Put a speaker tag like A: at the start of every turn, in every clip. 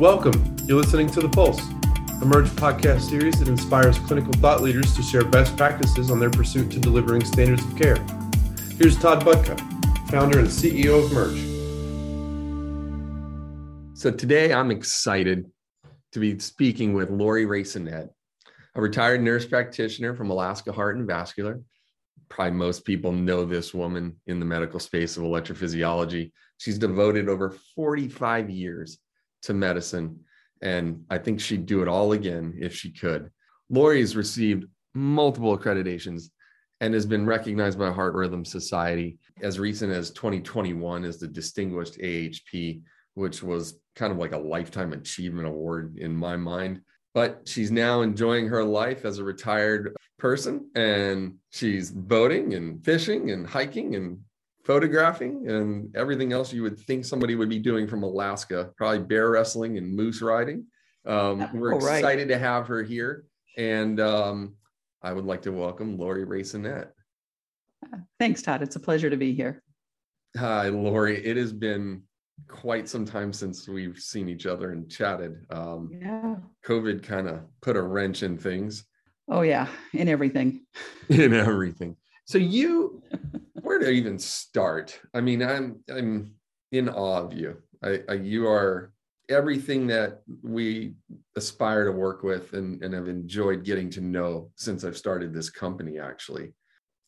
A: Welcome. You're listening to The Pulse, a Merge podcast series that inspires clinical thought leaders to share best practices on their pursuit to delivering standards of care. Here's Todd Budka, founder and CEO of Merge.
B: So today I'm excited to be speaking with Laurie Racenet, a retired nurse practitioner from Alaska Heart and Vascular. Probably most people know this woman in the medical space of electrophysiology. She's devoted over 45 years to medicine, and I think she'd do it all again if she could. Laurie has received multiple accreditations and has been recognized by Heart Rhythm Society as recent as 2021 as the Distinguished AHP, which was kind of like a lifetime achievement award in my mind. But she's now enjoying her life as a retired person and she's boating and fishing and hiking and photographing and everything else you would think somebody would be doing from Alaska, probably bear wrestling and moose riding. Um, we're oh, excited to have her here. And um, I would like to welcome Laurie Racenet.
C: Thanks, Todd. It's a pleasure to be here.
B: Hi, Laurie. It has been quite some time since we've seen each other and chatted. Um, yeah. COVID kind of put a wrench in things.
C: Oh, yeah, in everything.
B: in everything. So you, where to even start? I mean, I'm I'm in awe of you. I, I, you are everything that we aspire to work with and, and have enjoyed getting to know since I've started this company. Actually,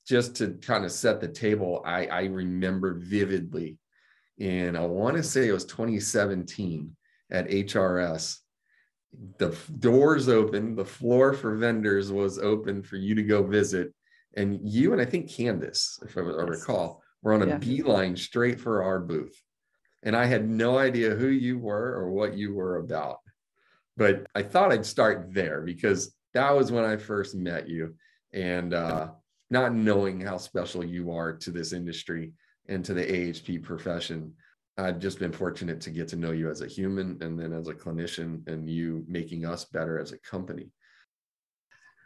B: just to kind of set the table, I, I remember vividly, and I want to say it was 2017 at HRS. The doors open, the floor for vendors was open for you to go visit and you and I think Candace, if I, recall, were on a yeah. beeline straight for our booth. And I had no idea who you were or what you were about. But I thought I'd start there because that was when I first met you. And uh, not knowing how special you are to this industry and to the AHP profession, I've just been fortunate to get to know you as a human and then as a clinician and you making us better as a company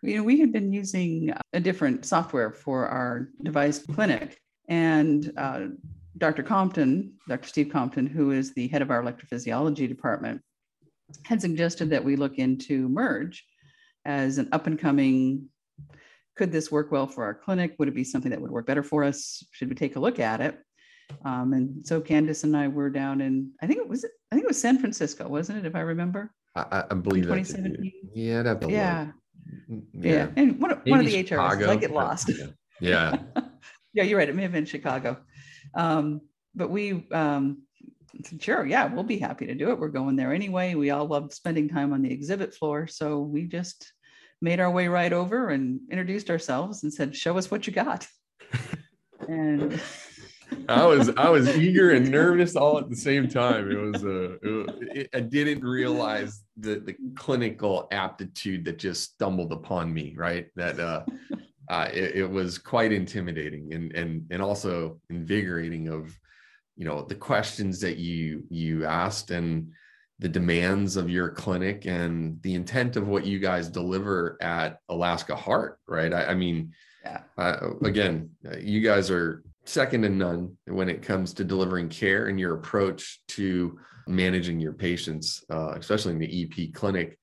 C: you know, we had been using a different software for our device clinic, and uh, Dr. Compton, Dr. Steve Compton, who is the head of our electrophysiology department, had suggested that we look into Merge as an up and coming. Could this work well for our clinic? Would it be something that would work better for us? Should we take a look at it? Um, and so Candace and I were down in, I think it was, I think it was San Francisco, wasn't it? If I remember.
B: I, I believe 2017. Yeah, that.
C: yeah. Yeah. yeah. And one, one of the HRs, I get lost.
B: Yeah.
C: yeah, you're right. It may have been Chicago. Um, but we, um, sure, yeah, we'll be happy to do it. We're going there anyway. We all love spending time on the exhibit floor. So we just made our way right over and introduced ourselves and said, show us what you got. and
B: I was I was eager and nervous all at the same time. It was a it, it, I didn't realize the the clinical aptitude that just stumbled upon me. Right, that uh, uh it, it was quite intimidating and and and also invigorating. Of you know the questions that you you asked and the demands of your clinic and the intent of what you guys deliver at Alaska Heart. Right, I, I mean. Yeah. Uh, again, you guys are second to none when it comes to delivering care and your approach to managing your patients, uh, especially in the EP clinic.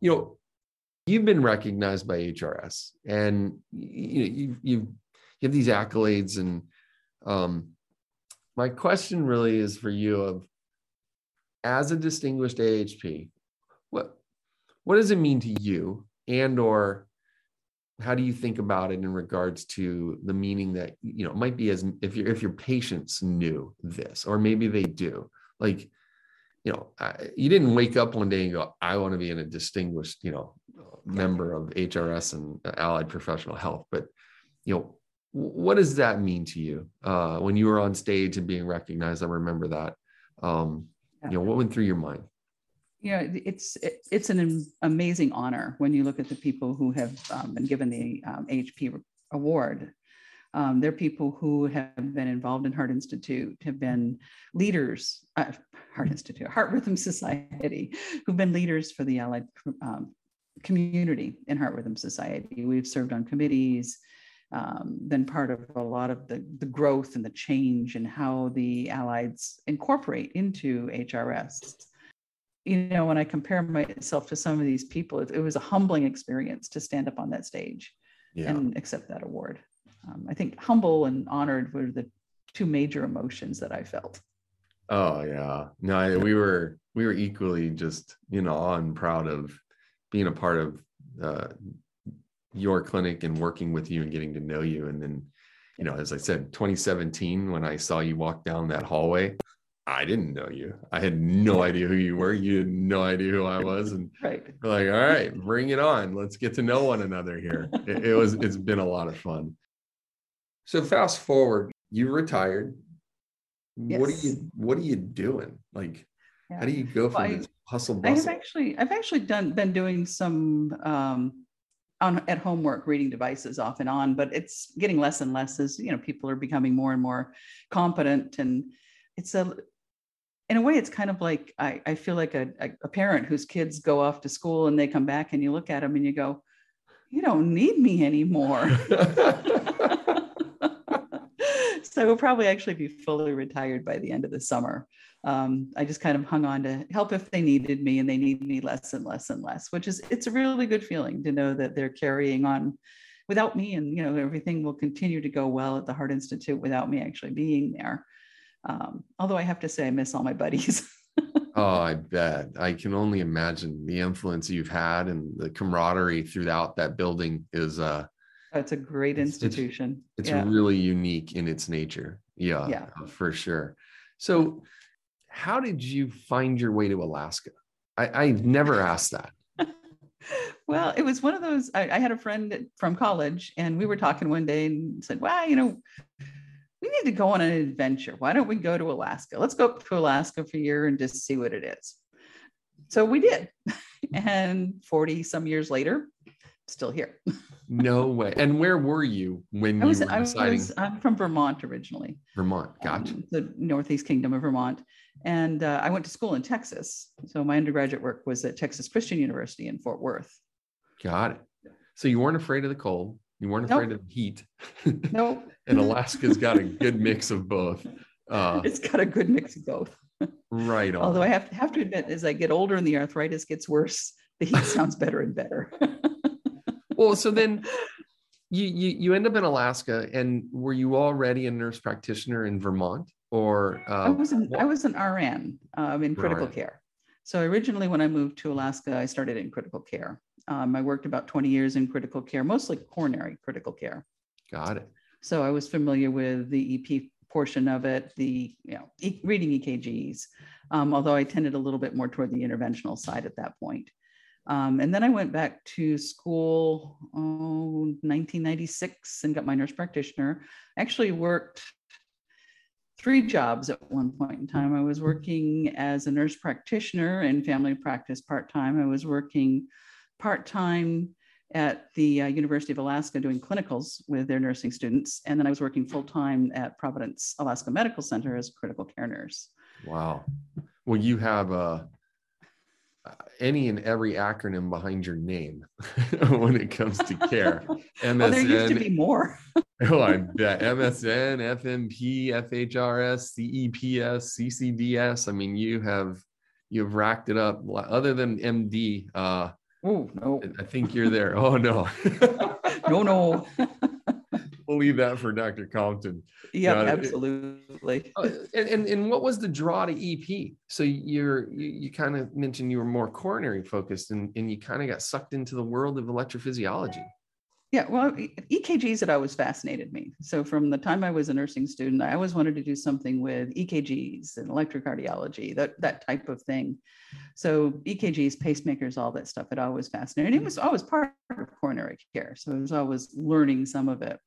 B: You know, you've been recognized by HRS, and you know you you you have these accolades, and um, my question really is for you of as a distinguished AHP, what what does it mean to you and or how do you think about it in regards to the meaning that you know it might be as if your if your patients knew this or maybe they do like you know I, you didn't wake up one day and go i want to be in a distinguished you know member of hrs and allied professional health but you know what does that mean to you? Uh, when you were on stage and being recognized i remember that um, you know what went through your mind
C: you know, it's it's an amazing honor when you look at the people who have um, been given the um, AHP award. Um, they're people who have been involved in Heart Institute, have been leaders, uh, Heart Institute, Heart Rhythm Society, who've been leaders for the allied um, community in Heart Rhythm Society. We've served on committees, um, been part of a lot of the, the growth and the change and how the allies incorporate into HRS you know, when I compare myself to some of these people, it, it was a humbling experience to stand up on that stage
B: Yeah.
C: and accept that award. Um, I think humble and honored were the two major emotions that I felt.
B: Oh yeah. No, I- we were we were equally just you know awe and proud of being a part of uh, your clinic and working with you and getting to know you. And then, you know, as I said, 2017 when I saw you walk down that hallway, I didn't know you. I had no idea who you were. You had no idea who I was, and
C: Right.
B: like, all right, bring it on. Let's get to know one another here. It, it was it's been a lot of fun. So fast forward, you retired. What are you what are you doing? Like
C: Yeah.
B: how do you go from
C: Well,
B: this hustle
C: I have actually, I've actually done been doing some um, on at home work, reading devices off and on, but it's getting less and less as you know people are becoming more and more competent, and it's a in a way it's kind of like I, I feel like a, a, parent whose kids go off to school and they come back and you look at them and you go, you don't need me anymore. so we'll probably actually be fully retired by the end of the summer. Um, I just kind of hung on to help if they needed me, and they need me less and less and less, which is it's a really good feeling to know that they're carrying on without me, and you know everything will continue to go well at the Heart Institute without me actually being there. Um, although I have to say I miss all my buddies.
B: oh, I bet. I can only imagine the influence you've had and the camaraderie throughout that building is uh
C: it's a great
B: It's- it's-
C: institution.
B: it's
C: yeah.
B: really unique in its nature. Yeah,
C: Yeah.
B: uh, for sure. So how did you find your way to Alaska? I, I've never asked that.
C: well, it was one of those. I, I had a friend from college, and we were talking one day and said, Well, you know, we need to go on an adventure. Why don't we go to Alaska? Let's go to Alaska for a year and just see what it is. So we did. And 40 some years later, still here.
B: No way. And where were you when
C: I was,
B: you were
C: I
B: deciding
C: was, I'm from Vermont originally.
B: Vermont? Gotcha.
C: um, the Northeast Kingdom of Vermont. And uh, I went to school in Texas. So my undergraduate work was at Texas Christian University in Fort Worth.
B: Got it. So you weren't afraid of the cold. You weren't
C: Nope.
B: afraid of the heat.
C: Nope.
B: And Alaska's got a good mix of both. Uh,
C: it's got a good mix of both.
B: right on.
C: Although I have to, have to admit, as I get older and the arthritis gets worse, the heat sounds better and better.
B: well, so then you, you you end up in Alaska, and were you already a nurse practitioner in Vermont, or uh,
C: I was an,
B: what-
C: I was an RN um, in critical
B: RN.
C: care. So originally, when I moved to Alaska, I started in critical care. Um, I worked about 20 years in critical care, mostly coronary critical care.
B: got it?
C: So I was familiar with the EP portion of it, the you know e- reading EKGs, um, although I tended a little bit more toward the interventional side at that point. Um, and then I went back to school oh, 1996 and got my nurse practitioner. Actually worked three jobs at one point in time. I was working as a nurse practitioner in family practice part time. I was working part time at the uh, University of Alaska doing clinicals with their nursing students. And then I was working full time at Providence Alaska Medical Center as a critical care nurse.
B: Wow. Well, you have uh, any and every acronym behind your name when it comes to care. MSN.
C: Well, there used to be more.
B: Oh, I bet MSN, FNP, FHRS, CEPS, CCDS. I mean, you have you've racked it up. Other than MD, uh,
C: Oh, no,
B: I think you're there. Oh no,
C: no, no.
B: we'll leave that for Dr. Compton. Yeah,
C: absolutely.
B: Uh, and, and and what was the draw to EP? So you're you, you kind of mentioned you were more coronary focused, and and you kind of got sucked into the world of electrophysiology.
C: Yeah, well, EKGs had always fascinated me. So from the time I was a nursing student, I always wanted to do something with EKGs and electrocardiology, that that type of thing. So EKGs, pacemakers, all that stuff had always fascinated. Me. It was always part of coronary care, so I was always learning some of it.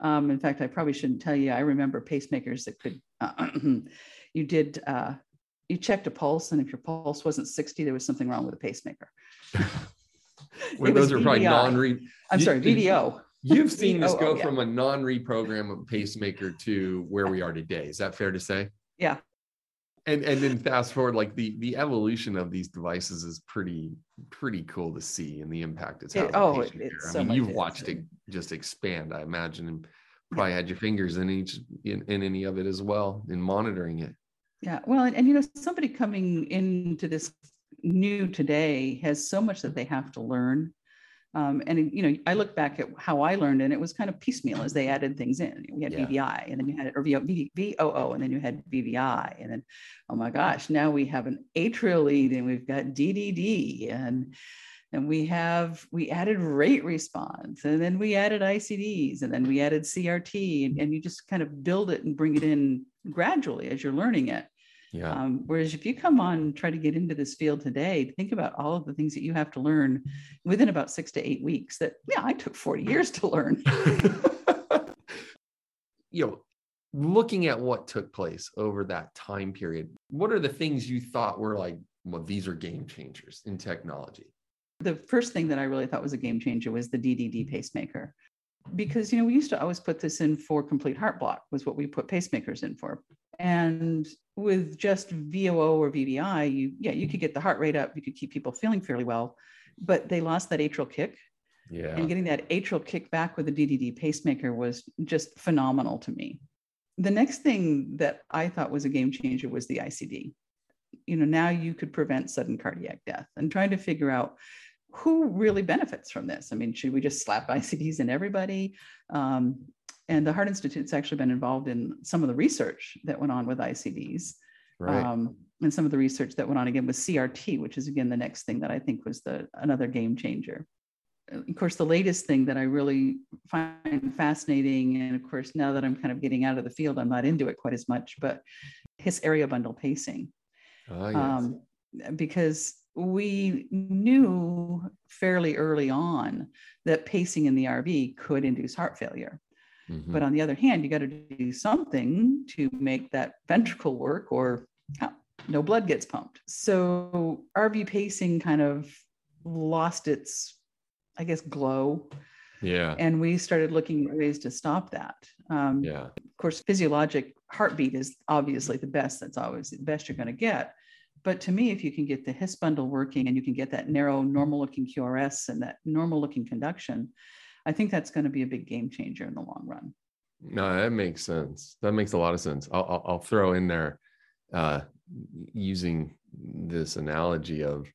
C: Um, in fact, I probably shouldn't tell you. I remember pacemakers that could. you did. Uh, you checked a pulse, and if your pulse wasn't sixty, there was something wrong with the pacemaker.
B: Well, those are probably non-read.
C: I'm
B: You-
C: sorry, VDO.
B: You've seen this go from a non-reprogram of pacemaker to where we are today. Is that fair to say?
C: Yeah.
B: And and then fast forward, like the the evolution of these devices is pretty pretty cool to see, and the impact it's had.
C: It- oh, it- it's
B: I
C: so
B: mean, you've watched it just expand, I imagine, and probably had your fingers in each in, in any of it as well in monitoring it.
C: Yeah, well, and, and you know, somebody coming into this new today has so much that they have to learn. Um, and you know, I look back at how I learned, and it was kind of piecemeal as they added things in. We had yeah. VVI, and then you had or VOO, and then you had VVI, and then oh my gosh, now we have an atrial lead, and we've got DDD, and and we have we added rate response, and then we added ICDs, and then we added CRT, and, and you just kind of build it and bring it in gradually as you're learning it.
B: Yeah.
C: Um, whereas if you come on and try to get into this field today, think about all of the things that you have to learn within about six to eight weeks. That yeah, I took 40 years to learn.
B: you know, looking at what took place over that time period, what are the things you thought were like, well, these are game changers in technology?
C: The first thing that I really thought was a game changer was the DDD pacemaker because you know we used to always put this in for complete heart block was what we put pacemakers in for and with just VOO or VVI, you yeah, you could get the heart rate up, you could keep people feeling fairly well, but they lost that atrial kick.
B: Yeah.
C: And getting that atrial kick back with a DDD pacemaker was just phenomenal to me. The next thing that I thought was a game changer was the ICD. You know, now you could prevent sudden cardiac death and trying to figure out who really benefits from this. I mean, should we just slap ICDs in everybody? Um, and the Heart Institute's actually been involved in some of the research that went on with ICDs.
B: Right. Um,
C: and some of the research that went on again with CRT, which is again the next thing that I think was the another game changer. Of course, the latest thing that I really find fascinating, and of course, now that I'm kind of getting out of the field, I'm not into it quite as much, but his area bundle pacing.
B: Oh, yes. um,
C: because we knew fairly early on that pacing in the RV could induce heart failure. Mm-hmm. But on the other hand, you got to do something to make that ventricle work or no blood gets pumped. So RV pacing kind of lost its, I guess, glow.
B: Yeah.
C: And we started looking at ways to stop that.
B: Um, yeah.
C: Of course, physiologic heartbeat is obviously the best. That's always the best you're going to get. But to me, if you can get the HIS bundle working and you can get that narrow, normal looking QRS and that normal looking conduction, I think that's going to be a big game changer in the long run.
B: No, that makes sense. That makes a lot of sense. I'll, I'll, I'll throw in there uh, using this analogy of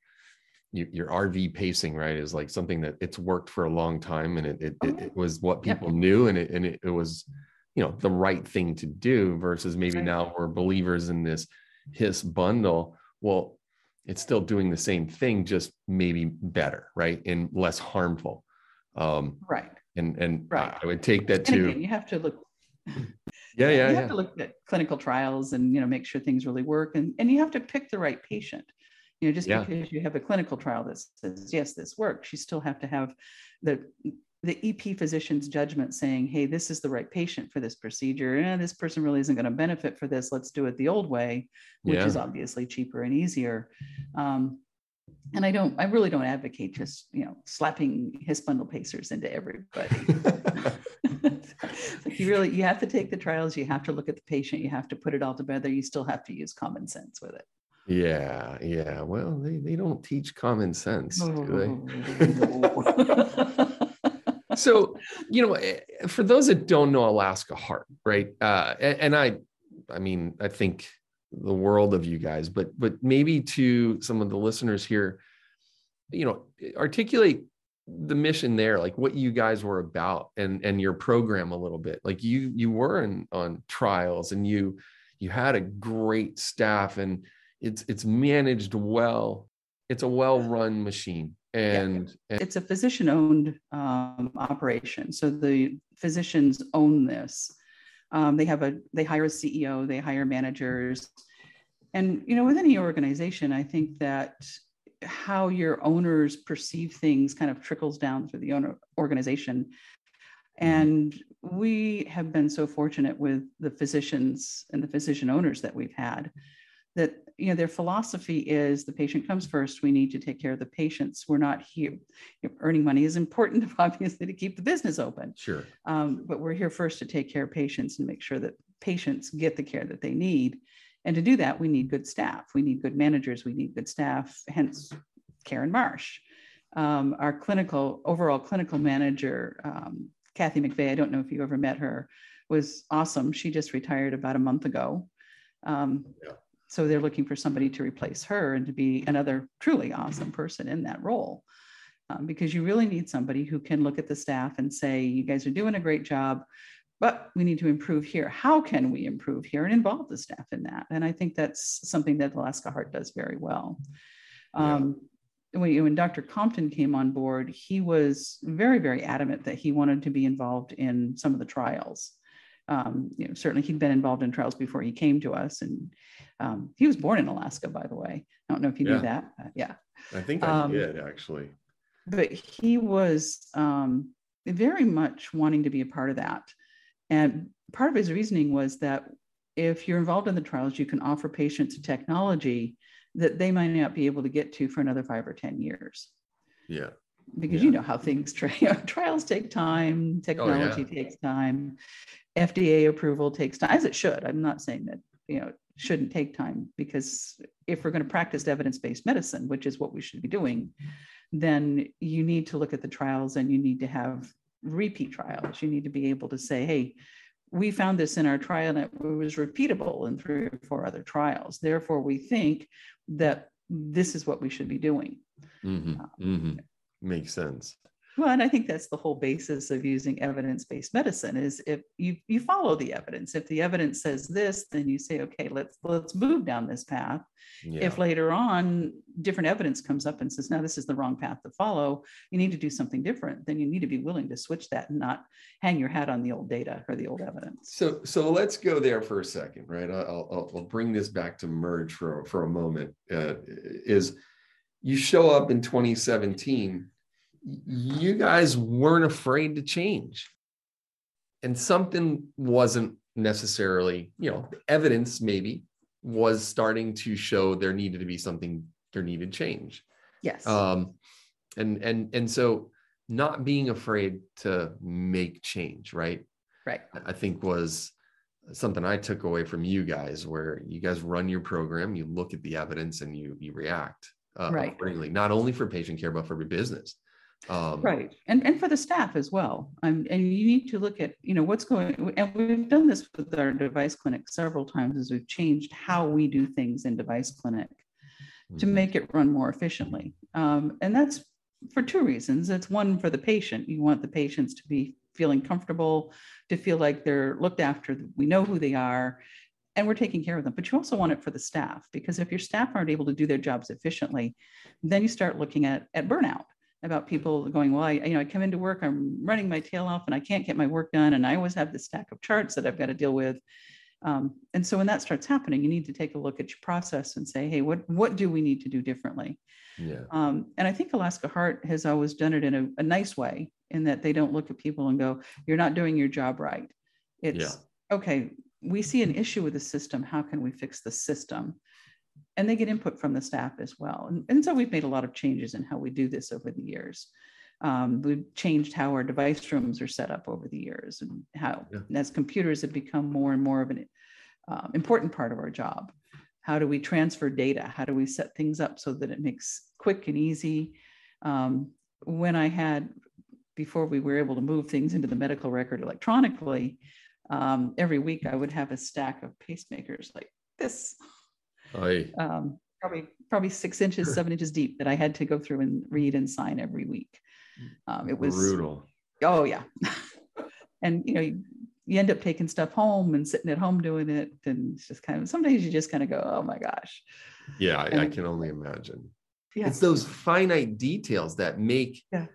B: you, your RV pacing, right, is like something that it's worked for a long time and it, it, it, it was what people knew and it, and it, it, was, you know, the right thing to do versus maybe right. now we're believers in this HIS bundle. Well, it's still doing the same thing, just maybe better, right, and less harmful.
C: Um, right.
B: And and right. I would take that too.
C: Again, you have to look.
B: Yeah, yeah,
C: you
B: have
C: yeah. to look at clinical trials and you know make sure things really work, and and you have to pick the right patient. You know, just yeah. because you have a clinical trial that says yes, this works, you still have to have the the EP physician's judgment saying, hey, this is the right patient for this procedure. And this person really isn't going to benefit for this. Let's do it the old way, which yeah. is obviously cheaper and easier. Um, and I don't, I really don't advocate just, you know, slapping HIS bundle pacers into everybody. you really, you have to take the trials, you have to look at the patient, you have to put it all together. You still have to use common sense with it.
B: Yeah, yeah. Well, they, they don't teach common sense, do they? so, you know, eh, for those that don't know Alaska Heart, right? Uh, and, and I, I mean, I think the world of you guys, but but maybe to some of the listeners here, you know, articulate the mission there, like what you guys were about and and your program a little bit. Like you you were in on trials and you you had a great staff and it's it's managed well. It's a well-run machine. And, yeah. and
C: it's a physician-owned um, operation. So the physicians own this um, they have a they hire a ceo they hire managers. And you know within any organization i think that how your owners perceive things kind of trickles down through the owner organization. And we have been so fortunate with the physicians and the physician owners that we've had that you know their philosophy is the patient comes first we need to take care of the patients. We're not here earning money is important obviously to keep the business open.
B: Sure.
C: Um, but we're here first to take care of patients and make sure that patients get the care that they need. And to do that we need good staff. We need good managers. We need good staff hence karen marsh. Um, our clinical overall clinical manager um, kathy mcveigh i don't know if you ever met her was awesome. She just retired about a month ago. Um, yeah so they're looking for somebody to replace her and to be another truly awesome person in that role. Um, because you really need somebody who can look at the staff and say, you guys are doing a great job, but we need to improve here. How can we improve here and involve the staff in that? And I think that's something that Alaska Heart does very well. Um, when, when Dr. Compton came on board, he was very, very adamant that he wanted to be involved in some of the trials. Um, you know, certainly he'd been involved in trials before he came to us, and um, he was born in Alaska, by the way. I don't know if you
B: Yeah.
C: knew that. Yeah,
B: I think I
C: Um,
B: did actually.
C: but he was um, very much wanting to be a part of that. And part of his reasoning was that if you're involved in the trials, you can offer patients a technology that they might not be able to get to for another five or 10 years.
B: Yeah.
C: Because
B: Yeah.
C: you know how things tra- trials take time, technology takes time, FDA approval takes time, as it should. I'm not saying that you know shouldn't take time because if we're going to practice evidence-based medicine, which is what we should be doing, then you need to look at the trials and you need to have repeat trials. You need to be able to say, hey, we found this in our trial and it was repeatable in three or four other trials. Therefore, we think that this is what we should be doing.
B: hmm hmm Makes sense.
C: Well, and I think that's the whole basis of using evidence-based medicine is if you you follow the evidence. If the evidence says this, then you say, okay, let's let's move down this path.
B: Yeah.
C: If later on different evidence comes up and says, no, this is the wrong path to follow, you need to do something different, then you need to be willing to switch that and not hang your hat on the old data or the old evidence.
B: So so let's go there for a second, right? I'll I'll, I'll bring this back to merge for for a moment. Uh, is you show up in 2017, you guys weren't afraid to change, and something wasn't necessarily, you know, evidence maybe was starting to show there needed to be something there needed change.
C: Yes.
B: um and and and so not being afraid to make change right
C: right.
B: i think was something i took away from you guys where you guys run your program you look at the evidence and you you react uh,
C: Right.
B: accordingly not only for patient care but for your business um
C: Right. And, and for the staff as well. Um, and you need to look at, you know, what's going, and we've done this with our device clinic several times as we've changed how we do things in device clinic to
B: mhm,
C: make it run more efficiently. Um, and that's for two reasons. It's one for the patient. You want the patients to be feeling comfortable, to feel like they're looked after. We know who they are, and we're taking care of them. But you also want it for the staff because if your staff aren't able to do their jobs efficiently, then you start looking at at burnout about people going, well, I you know I come into work, I'm running my tail off, and I can't get my work done, and I always have this stack of charts that I've got to deal with. Um, and so when that starts happening, you need to take a look at your process and say, hey, what what do we need to do differently?
B: yeah
C: Um, and I think Alaska Heart has always done it in a, a nice way, in that they don't look at people and go, "You're not doing your job right." It's okay. We see an issue with the system. How can we fix the system? And they get input from the staff as well. And, and so we've made a lot of changes in how we do this over the years. Um, we've changed how our device rooms are set up over the years, and how
B: Yeah.
C: as computers have become more and more of an uh, important part of our job. How do we transfer data? How do we set things up so that it makes quick and easy? Um, when I had, before we were able to move things into the medical record electronically, um, every week I would have a stack of pacemakers like this, um, probably probably six inches, seven inches deep that I had to go through and read and sign every week. Um, it was
B: brutal.
C: Oh yeah, and you know you, you end up taking stuff home and sitting at home doing it, and it's just kind of some days you just kind of go oh my gosh,
B: yeah I, I can only imagine.
C: Yeah,
B: it's those finite details that make
C: Yeah.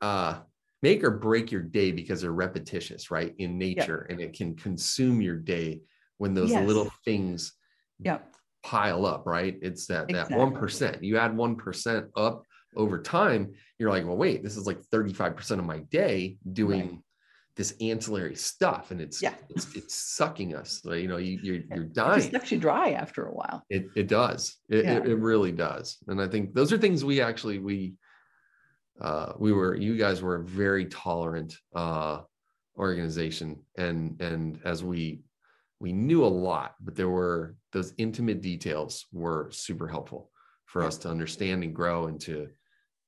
B: uh make or break your day because they're repetitious right in nature and it can consume your day when those
C: Yes.
B: little things
C: yeah,
B: pile up right it's that that one percent you add one percent up over time you're like well wait this is like 35 percent of my day doing this ancillary stuff and it's
C: Yeah.
B: it's, it's sucking us so, you know you, you're you're
C: it
B: dying
C: sucks you dry after a while.
B: it, it does. It,
C: Yeah.
B: it, it really does. And I think those are things we actually, we, uh, we were, you guys were a very tolerant, uh, organization. And, and as we, we knew a lot, but there were those intimate details were super helpful for
C: Yeah.
B: us to understand and grow and to,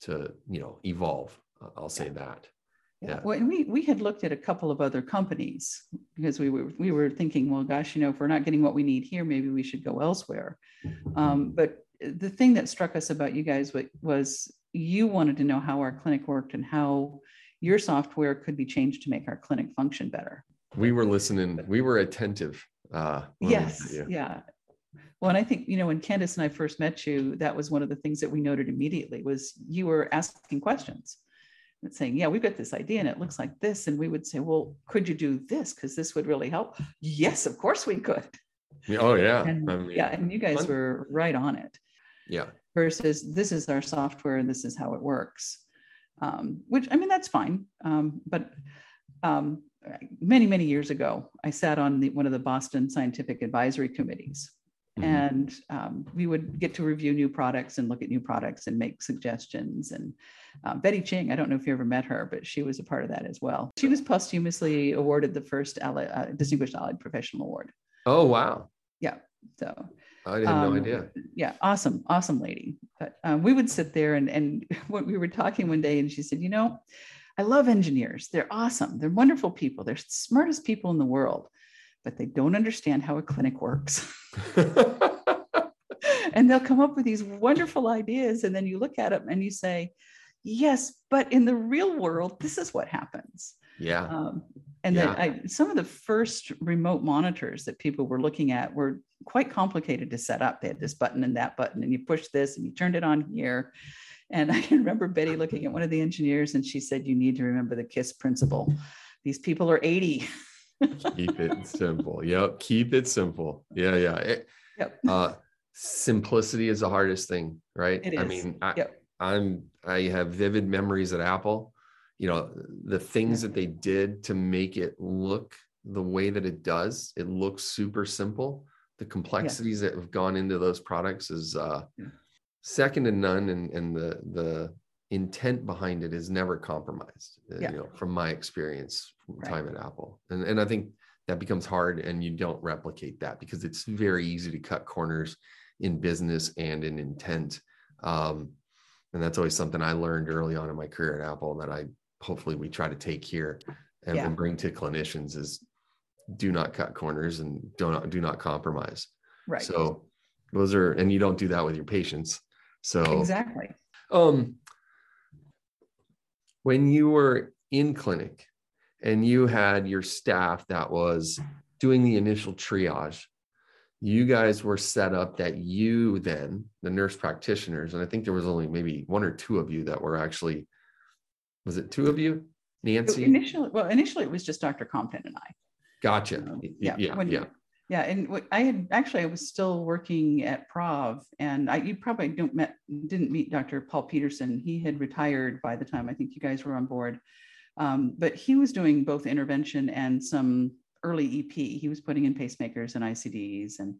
B: to, you know, evolve. I'll say that. Yeah.
C: Well, and we we had looked at a couple of other companies because we were we were thinking, well, gosh, you know, if we're not getting what we need here, maybe we should go elsewhere. Um, but the thing that struck us about you guys was you wanted to know how our clinic worked and how your software could be changed to make our clinic function better.
B: We were listening. We were attentive. Uh, we
C: Yes,
B: met
C: yeah. Well, and I think, you know, when Candace and I first met you, that was one of the things that we noted immediately was you were asking questions and saying, yeah, we've got this idea and it looks like this. And we would say, well, could you do this? Because this would really help. Yes, of course we could.
B: Oh yeah.
C: And
B: I mean,
C: yeah, and you guys
B: fun.
C: were right on it
B: yeah.
C: versus this is our software and this is how it works. Um, which I mean, that's fine. Um, but um, many, many years ago, I sat on the, one of the Boston Scientific Advisory Committees.
B: Mhm.
C: And um, we would get to review new products and look at new products and make suggestions. And uh, Betty Ching, I don't know if you ever met her, but she was a part of that as well. She was posthumously awarded the first Allied, uh, Distinguished Allied Professional Award.
B: Oh wow. Yeah.
C: So
B: I had no
C: um,
B: idea.
C: Yeah, awesome, awesome lady. But um, we would sit there and and when we were talking one day, and she said, "You know, I love engineers. They're awesome. They're wonderful people. They're the smartest people in the world, but they don't understand how a clinic works." and they'll come up with these wonderful ideas, and then you look at them and you say, "Yes, but in the real world, this is what happens."
B: yeah.
C: Um, and
B: Yeah.
C: then I, some of the first remote monitors that people were looking at were quite complicated to set up. They had this button and that button, and you push this and you turned it on here. And I can remember Betty looking at one of the engineers and she said, You need to remember the KISS principle. These people are 80.
B: keep it simple. Yep. Keep it simple. Yeah. Yeah. It-
C: Yep.
B: uh, simplicity is the hardest thing, right?
C: It
B: I mean, I,
C: Yep.
B: I'm I have vivid memories at Apple. You know, the things that they did to make it look the way that it does. It looks super simple. The complexities that have gone into those products is uh,
C: Yeah.
B: second to none, and and the the intent behind it is never compromised. uh,
C: Yeah.
B: You know, from my experience from
C: Right.
B: time at Apple, and and I think that becomes hard, and you don't replicate that because it's very easy to cut corners in business and in intent. Um, and that's always something I learned early on in my career at Apple that I hopefully we try to take here and,
C: Yeah.
B: and bring to clinicians is do not cut corners and do not do not compromise.
C: Right.
B: So those are and you don't do that with your patients. So
C: exactly.
B: um when you were in clinic and you had your staff that was doing the initial triage you guys were set up that you then the nurse practitioners and i think there was only maybe one or two of you that were actually was it two of you nancy
C: Initially, well, initially it was just Dr. Compton and I.
B: gotcha
C: Um, yeah,
B: yeah
C: when-
B: yeah
C: Yeah, and I had actually I was still working at Prov, and I you probably don't met didn't meet Dr. Paul Peterson. He had retired by the time I think you guys were on board, um, but he was doing both intervention and some early EP. He was putting in pacemakers and ICDs, and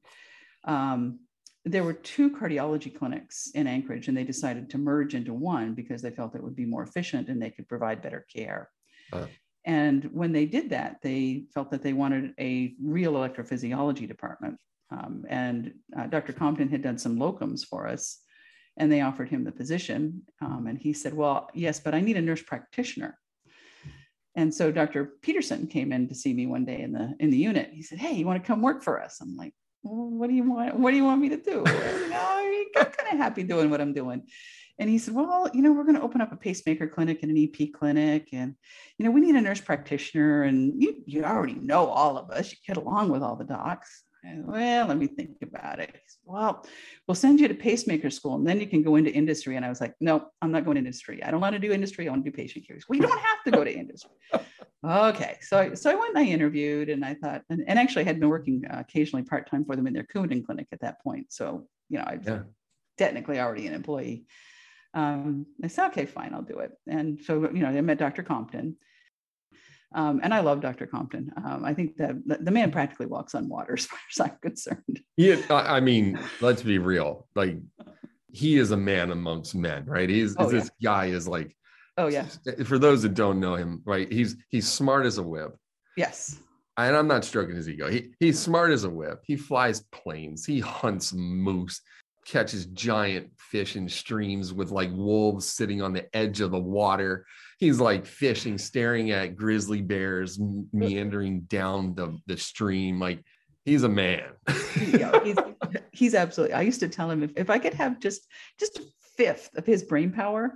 C: um, there were two cardiology clinics in Anchorage, and they decided to merge into one because they felt it would be more efficient and they could provide better care.
B: Uh.
C: And when they did that, they felt that they wanted a real electrophysiology department. Um, and uh, Dr. Compton had done some locums for us, and they offered him the position. Um, and he said, "Well, yes, but I need a nurse practitioner." And so Dr. Peterson came in to see me one day in the in the unit. He said, "Hey, you want to come work for us?" I'm like, well, "What do you want? What do you want me to do?" you know, I'm kind of happy doing what I'm doing. And he said, Well, you know, we're going to open up a pacemaker clinic and an EP clinic. And, you know, we need a nurse practitioner. And you, you already know all of us. You get along with all the docs. And, well, let me think about it. He said, well, we'll send you to pacemaker school and then you can go into industry. And I was like, No, I'm not going to industry. I don't want to do industry. I want to do patient care. He said, Well, you don't have to go to industry. okay. So, I, so I went and I interviewed and I thought, and, and actually I had been working uh, occasionally part time for them in their Coumadin clinic at that point. So, you know, I was
B: Yeah.
C: technically already an employee um, I said, okay, fine, I'll do it. And so, you know, I met Dr. Compton. Um, and I love Dr. Compton. Um, I think that the, man practically walks on water as far as I'm concerned.
B: yeah I mean let's be real like he is a man amongst men right he's
C: Oh,
B: this guy is like
C: Oh, yeah.
B: for those that don't know him right he's he's smart as a whip
C: Yes.
B: and I'm not stroking his ego. He he's smart as a whip. He flies planes. He hunts moose, catches giant fish in streams with like wolves sitting on the edge of the water. He's like fishing, staring at grizzly bears meandering down the, the stream. Like he's a man.
C: yeah, he's, he's absolutely. I used to tell him if, if I could have just just a fifth of his brain power,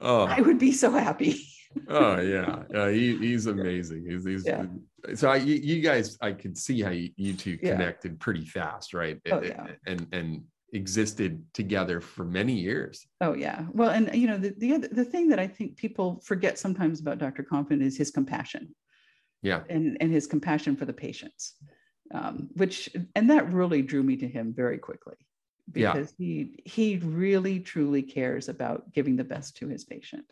C: oh. I would be so happy.
B: oh yeah, uh, he, he's amazing. He's, he's yeah. so I, you, you, guys, I could see how you, you two connected yeah. pretty fast, right? Oh, yeah. And and existed together for many years.
C: Oh yeah. Well, and you know, the the other, the thing that I think people forget sometimes about Dr. Compton is his compassion.
B: Yeah.
C: And and his compassion for the patients. Um, which and that really drew me to him very quickly because yeah. he he really truly cares about giving the best to his patient.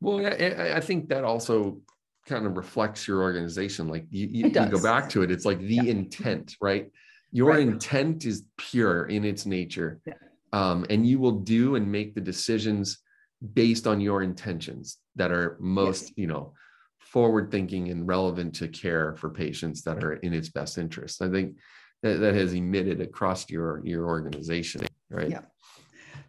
B: Well, I, I think that also kind of reflects your organization. Like you, you, you go back to it, it's like the yeah. intent, right? Your right. intent is pure in its nature. Yeah. Um, and you will do and make the decisions based on your intentions that are most, yes. you know, forward thinking and relevant to care for patients that are in its best interest. I think that, that has emitted across your your organization, right?
C: Yeah.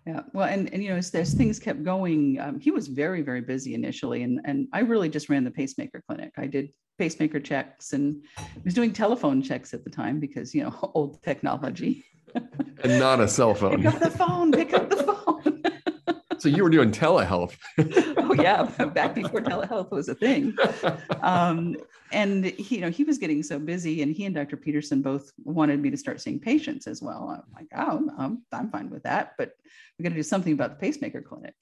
C: Yeah, well, and, and you know, as, as things kept going, um, he was very, very busy initially, and and I really just ran the pacemaker clinic. I did pacemaker checks and was doing telephone checks at the time because you know old technology.
B: and not a cell phone.
C: Pick up the phone. Pick up the phone.
B: so you were doing telehealth.
C: oh yeah, back before telehealth was a thing. Um, and he, you know, he was getting so busy, and he and Dr. Peterson both wanted me to start seeing patients as well. I'm like, oh, I'm, I'm fine with that, but we got to do something about the pacemaker clinic.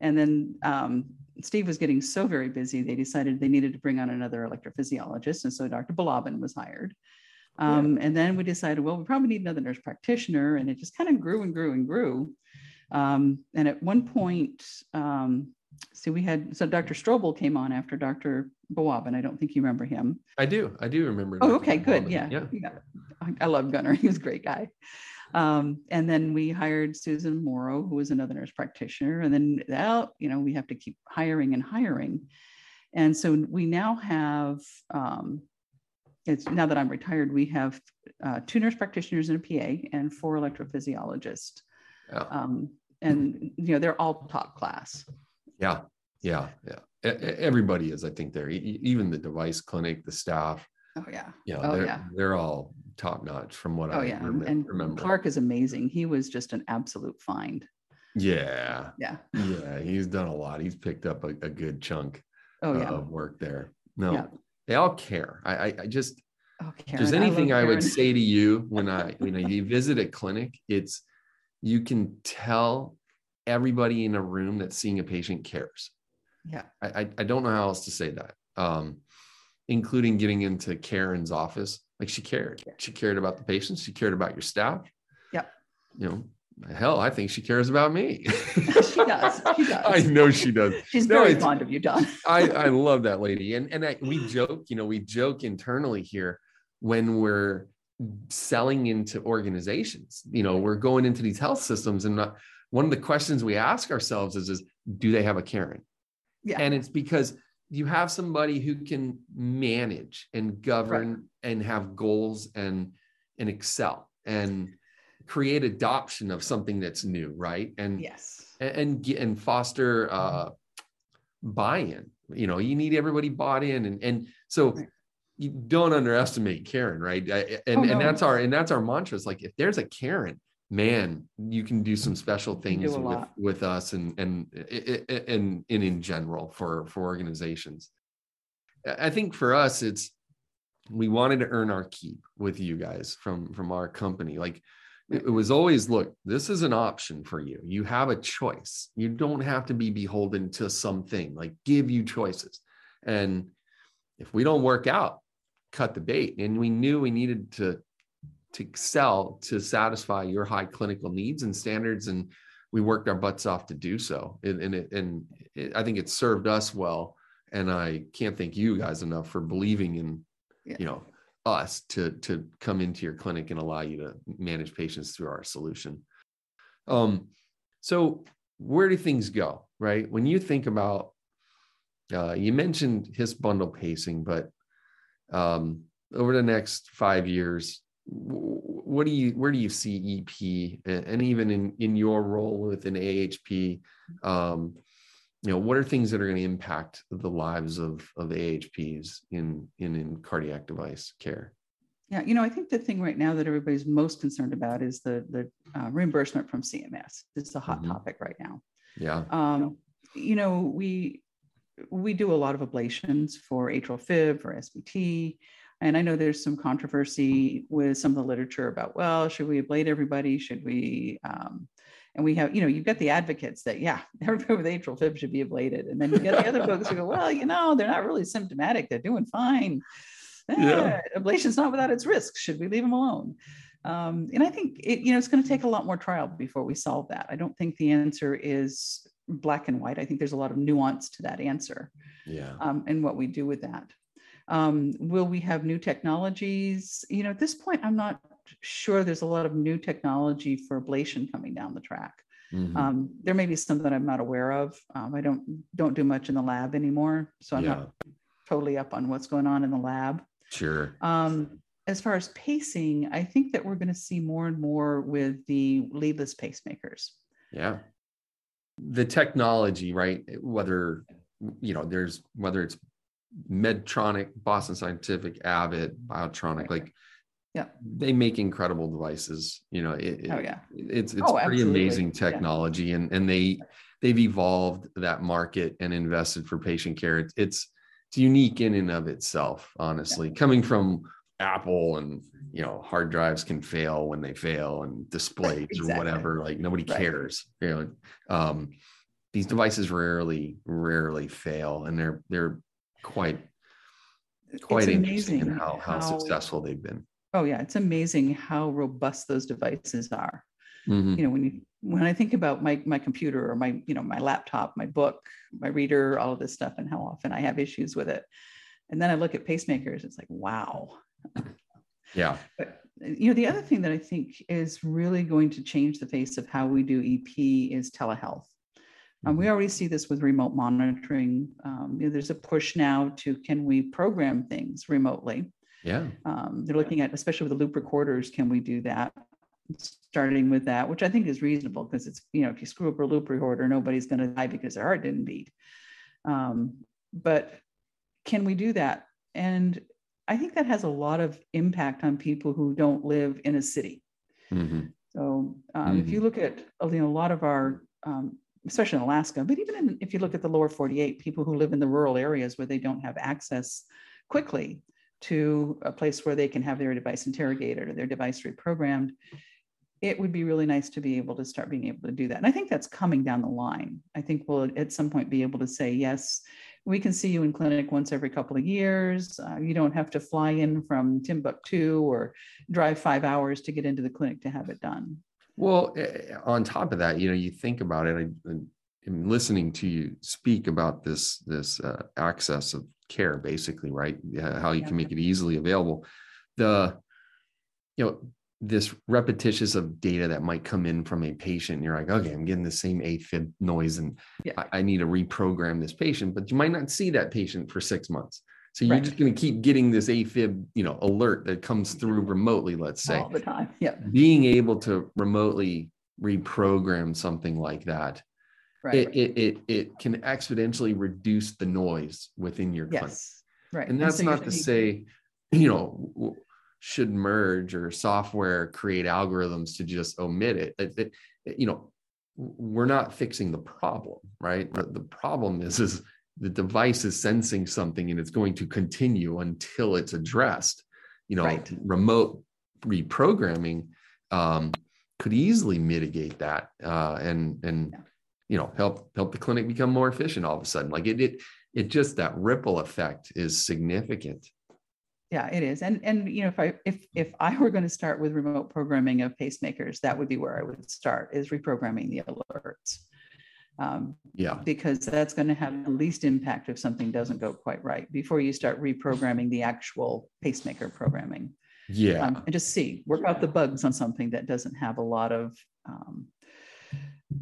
C: And then um, Steve was getting so very busy, they decided they needed to bring on another electrophysiologist. And so Dr. Balabin was hired. Um, yeah. And then we decided, well, we probably need another nurse practitioner. And it just kind of grew and grew and grew. Um, and at one point, um, see, we had, so Dr. Strobel came on after Dr. Bawabin. I don't think you remember him.
B: I do. I do remember.
C: Oh, okay, good. Yeah. yeah. yeah. I, I love Gunnar. He was a great guy. Um, and then we hired Susan Morrow, who was another nurse practitioner. And then, well, you know, we have to keep hiring and hiring. And so we now have, um, it's now that I'm retired, we have uh, two nurse practitioners and a PA and four electrophysiologists. Yeah. Um, and, you know, they're all top class.
B: Yeah. Yeah. Yeah. Everybody is, I think, there, even the device clinic, the staff.
C: Oh, yeah.
B: Yeah. Oh, they're, yeah. They're all top notch from what oh, I yeah. Rem-
C: and
B: remember.
C: Clark is amazing. He was just an absolute find.
B: Yeah.
C: Yeah.
B: yeah. He's done a lot. He's picked up a, a good chunk
C: oh, yeah.
B: of work there. No, yeah. they all care. I, I, I just,
C: oh,
B: Karen, there's anything I, I would say to you when I, you know, you visit a clinic, it's, you can tell everybody in a room that's seeing a patient cares.
C: Yeah.
B: I, I, I don't know how else to say that. Um, including getting into Karen's office like she cared. She cared about the patients. She cared about your staff.
C: Yep.
B: You know, hell, I think she cares about me.
C: she does. She does. I
B: know she does.
C: She's no, very fond of you, Don.
B: I, I love that lady. And and I, we joke, you know, we joke internally here when we're selling into organizations. You know, we're going into these health systems, and not, one of the questions we ask ourselves is, is do they have a Karen?
C: Yeah.
B: And it's because you have somebody who can manage and govern right. and have goals and and excel and create adoption of something that's new right and
C: yes
B: and and, and foster uh buy-in you know you need everybody bought in and and so right. you don't underestimate karen right and oh, no. and that's our and that's our mantra is like if there's a karen man, you can do some special things with, with us and and and and in general for for organizations. I think for us, it's we wanted to earn our keep with you guys from from our company. Like it, it was always look, this is an option for you. You have a choice. You don't have to be beholden to something. Like give you choices, and if we don't work out, cut the bait. And we knew we needed to to excel to satisfy your high clinical needs and standards and we worked our butts off to do so. And, and, it, and it, i think it served us well and i can't thank you guys enough for believing in yeah. you know us to to come into your clinic and allow you to manage patients through our solution. Um so where do things go right? When you think about uh, you mentioned HIS bundle pacing but um over the next five years what do you where do you see ep and even in in your role within ahp um you know what are things that are going to impact the lives of of ahps in in in cardiac device care?
C: Yeah you know i think the thing right now that everybody's most concerned about is the the uh, reimbursement from cms it's a hot mm-hmm. topic right now.
B: Yeah.
C: Um you know we we do a lot of ablations for atrial fib for svt and I know there's some controversy with some of the literature about, well, should we ablate everybody? Should we? Um, and we have, you know, you've got the advocates that, yeah, everybody with atrial fib should be ablated. And then you get the other folks who go, well, you know, they're not really symptomatic. They're doing fine. Yeah. Eh, ablation's not without its risks. Should we leave them alone? Um, and I think it, you know, it's going to take a lot more trial before we solve that. I don't think the answer is black and white. I think there's a lot of nuance to that answer.
B: Yeah.
C: Um, and what we do with that. Um, will we have new technologies? You know, at this point, I'm not sure there's a lot of new technology for ablation coming down the track. Mm-hmm. Um, there may be some that I'm not aware of. Um, I don't don't do much in the lab anymore, so I'm yeah. not totally up on what's going on in the lab.
B: Sure.
C: Um, as far as pacing, I think that we're going to see more and more with the leadless pacemakers.
B: Yeah. The technology, right? Whether you know, there's whether it's Medtronic, Boston Scientific, Abbott, Biotronik, like
C: yeah,
B: they make incredible devices. You know, it,
C: oh yeah,
B: it's it's oh, pretty absolutely. amazing technology, yeah. and and they they've evolved that market and invested for patient care. It's it's, it's unique in and of itself, honestly. Yeah. Coming from Apple and you know hard drives can fail when they fail and displays exactly. or whatever, like nobody right. cares. You know, um, these devices rarely rarely fail, and they're they're quite quite it's interesting in how, how, how successful they've been.
C: Oh yeah, it's amazing how robust those devices are. Mm-hmm. You know, when you when I think about my my computer or my you know my laptop, my book, my reader, all of this stuff, and how often I have issues with it, and then I look at pacemakers, it's like wow.
B: Yeah.
C: But you know, the other thing that I think is really going to change the face of how we do EP is telehealth. Um, we mm-hmm. already see this with remote monitoring. Um, you know, there's a push now to can we program things remotely?
B: Yeah.
C: Um, they're looking at, especially with the loop recorders, can we do that? Starting with that, which I think is reasonable because it's, you know, if you screw up a loop recorder, nobody's going to die because their heart didn't beat. Um, but can we do that? And I think that has a lot of impact on people who don't live in a city. Mm-hmm. So um, mm-hmm. if you look at you know, a lot of our um, especially in Alaska, but even in, if you look at the lower 48, people who live in the rural areas where they don't have access quickly to a place where they can have their device interrogated or their device reprogrammed, it would be really nice to be able to start being able to do that. And I think that's coming down the line. I think we'll at some point be able to say, yes, we can see you in clinic once every couple of years. Uh, you don't have to fly in from Timbuktu or drive five hours to get into the clinic to have it done.
B: Well, eh, on top of that, you know, you think about it. I, am listening to you speak about this this uh, access of care, basically, right? How you can make it easily available. The, you know, this repetitious of data that might come in from a patient. and You're like, okay, I'm getting the same AFib noise, and yeah. I, I need to reprogram this patient, but you might not see that patient for six months. So you're right. just going to keep getting this AFib, you know, alert that comes through remotely, let's say.
C: All the time. Yeah.
B: Being able to remotely reprogram something like that, right. it, it, it, it can exponentially reduce the noise within your
C: clinic. Yes. Right.
B: And that's and so not to say, you know, should Murj or software create algorithms to just omit it. it, it you know, we're not fixing the problem, right? The, the problem is, is the device is sensing something and it's going to continue until it's addressed. You know right. remote reprogramming um, could easily mitigate that uh, and and yeah. you know help help the clinic become more efficient all of a sudden. Like it it it just that ripple effect is significant.
C: Yeah it is. And and you know if i if if i were going to start with remote programming of pacemakers that would be where i would start is reprogramming the alerts
B: um, yeah.
C: Because that's going to have the least impact if something doesn't go quite right before you start reprogramming the actual pacemaker programming.
B: Yeah. Um,
C: and just see, work out the bugs on something that doesn't have a lot of um,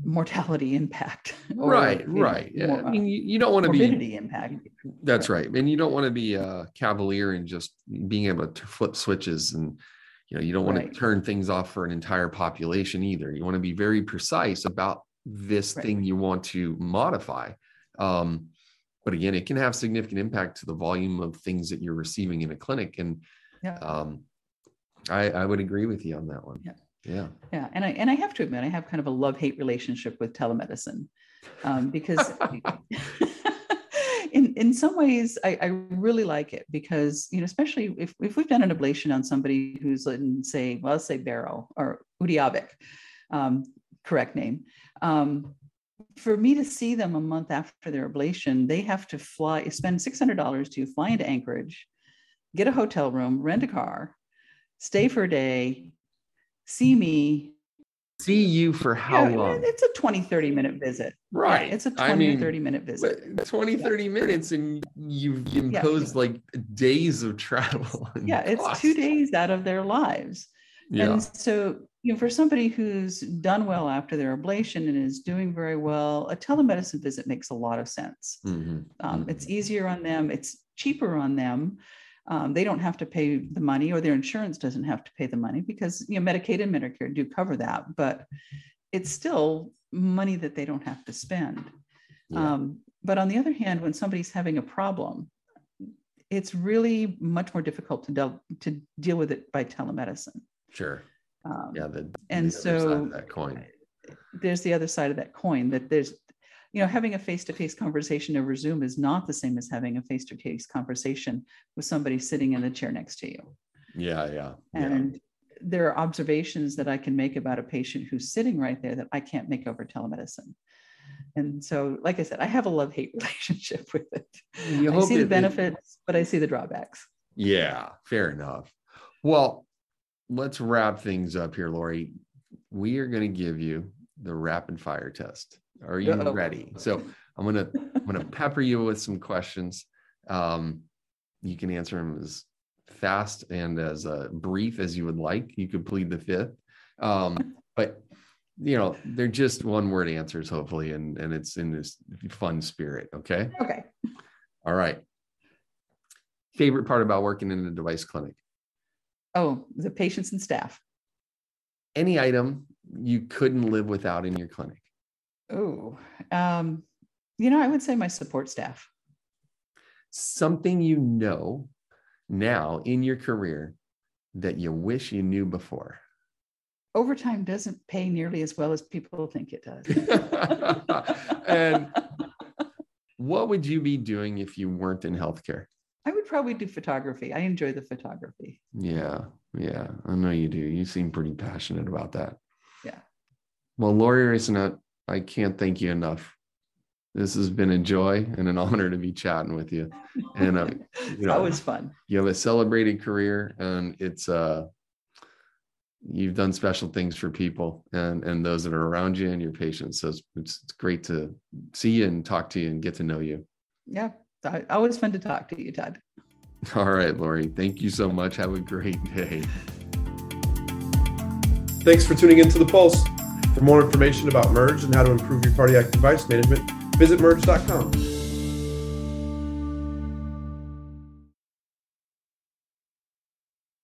C: mortality impact.
B: Or, right, right. Know, yeah. More, I mean, you, you don't want to be
C: impact.
B: That's right. And you don't want to be a cavalier and just being able to flip switches and you know you don't want
C: Right.
B: to turn things off for an entire population either you want to be very precise about this
C: Right.
B: thing you want to modify um, but again it can have significant impact to the volume of things that you're receiving in a clinic and
C: Yeah.
B: um, I, I would agree with you on that one
C: Yeah.
B: yeah
C: Yeah, and I and I have to admit, I have kind of a love hate relationship with telemedicine, um, because in in some ways I, I really like it because you know especially if if we've done an ablation on somebody who's in say well let's say Barrow or Utqiagvik, um, correct name. Um, for me to see them a month after their ablation, they have to fly, spend $600 to fly into Anchorage, get a hotel room, rent a car, stay for a day, see me.
B: see you for how
C: Yeah,
B: long
C: It's a 20, 30 minute visit. Yeah,
B: right
C: it's a 20
B: I mean,
C: 30 minute visit.
B: but 20 30 minutes and you've imposed like days of travel
C: Yeah, it's two days out of their lives.
B: yeah
C: And so, you know, for somebody who's done well after their ablation and is doing very well, a telemedicine visit makes a lot of sense.
B: Mhm,
C: Um,
B: mhm.
C: It's easier on them, it's cheaper on them. Um, they don't have to pay the money, or their insurance doesn't have to pay the money because you know Medicaid and Medicare do cover that, but it's still money that they don't have to spend.
B: Yeah.
C: Um, but on the other hand, when somebody's having a problem, it's really much more difficult to deal to deal with it by telemedicine.
B: sure
C: Um,
B: yeah the,
C: and
B: the
C: so
B: that coin.
C: There's the other side of that coin that there's you know having a face-to-face conversation over zoom is not the same as having a face-to-face conversation with somebody sitting in the chair next to you.
B: Yeah yeah yeah.
C: And there are observations that i can make about a patient who's sitting right there that i can't make over telemedicine. And so like i said i have a love-hate relationship with it.
B: You
C: i see the
B: it- it-
C: benefits but i see the drawbacks.
B: Yeah, fair enough. Well, let's wrap things up here, Laurie. We are going to give you the rapid fire test. Are you
C: Uh-oh.
B: ready? So I'm gonna I'm gonna pepper you with some questions. Um, you can answer them as fast and as uh, brief as you would like. You could plead the fifth, um, but you know they're just one word answers, hopefully, and and it's in this fun spirit. Okay.
C: okay
B: All right. Favorite part about working in a device clinic?
C: Oh the patients and staff
B: Any item you couldn't live without in your clinic?
C: oh um, you know i would say my support staff
B: Something you know now in your career that you wish you knew before?
C: overtime doesn't pay nearly as well as people think it does.
B: and what would you be doing if you weren't in healthcare?
C: I would probably do photography. I enjoy the photography.
B: Yeah, yeah, I know you do. You seem pretty passionate about that.
C: Yeah.
B: Well, Laurie Racenet, I can't thank you enough. This has been a joy and an honor to be chatting with you. And uh,
C: it's
B: know,
C: always fun.
B: you have a celebrated career, and it's uh, you've done special things for people and and those that are around you and your patients. So it's, it's great to see you and talk to you and get to know you.
C: Yeah. It's Always fun to talk to you, Todd.
B: All right, Laurie. Thank you so much. Have a great day.
A: Thanks for tuning into The Pulse. For more information about Murj and how to improve your cardiac device management, visit murj.com.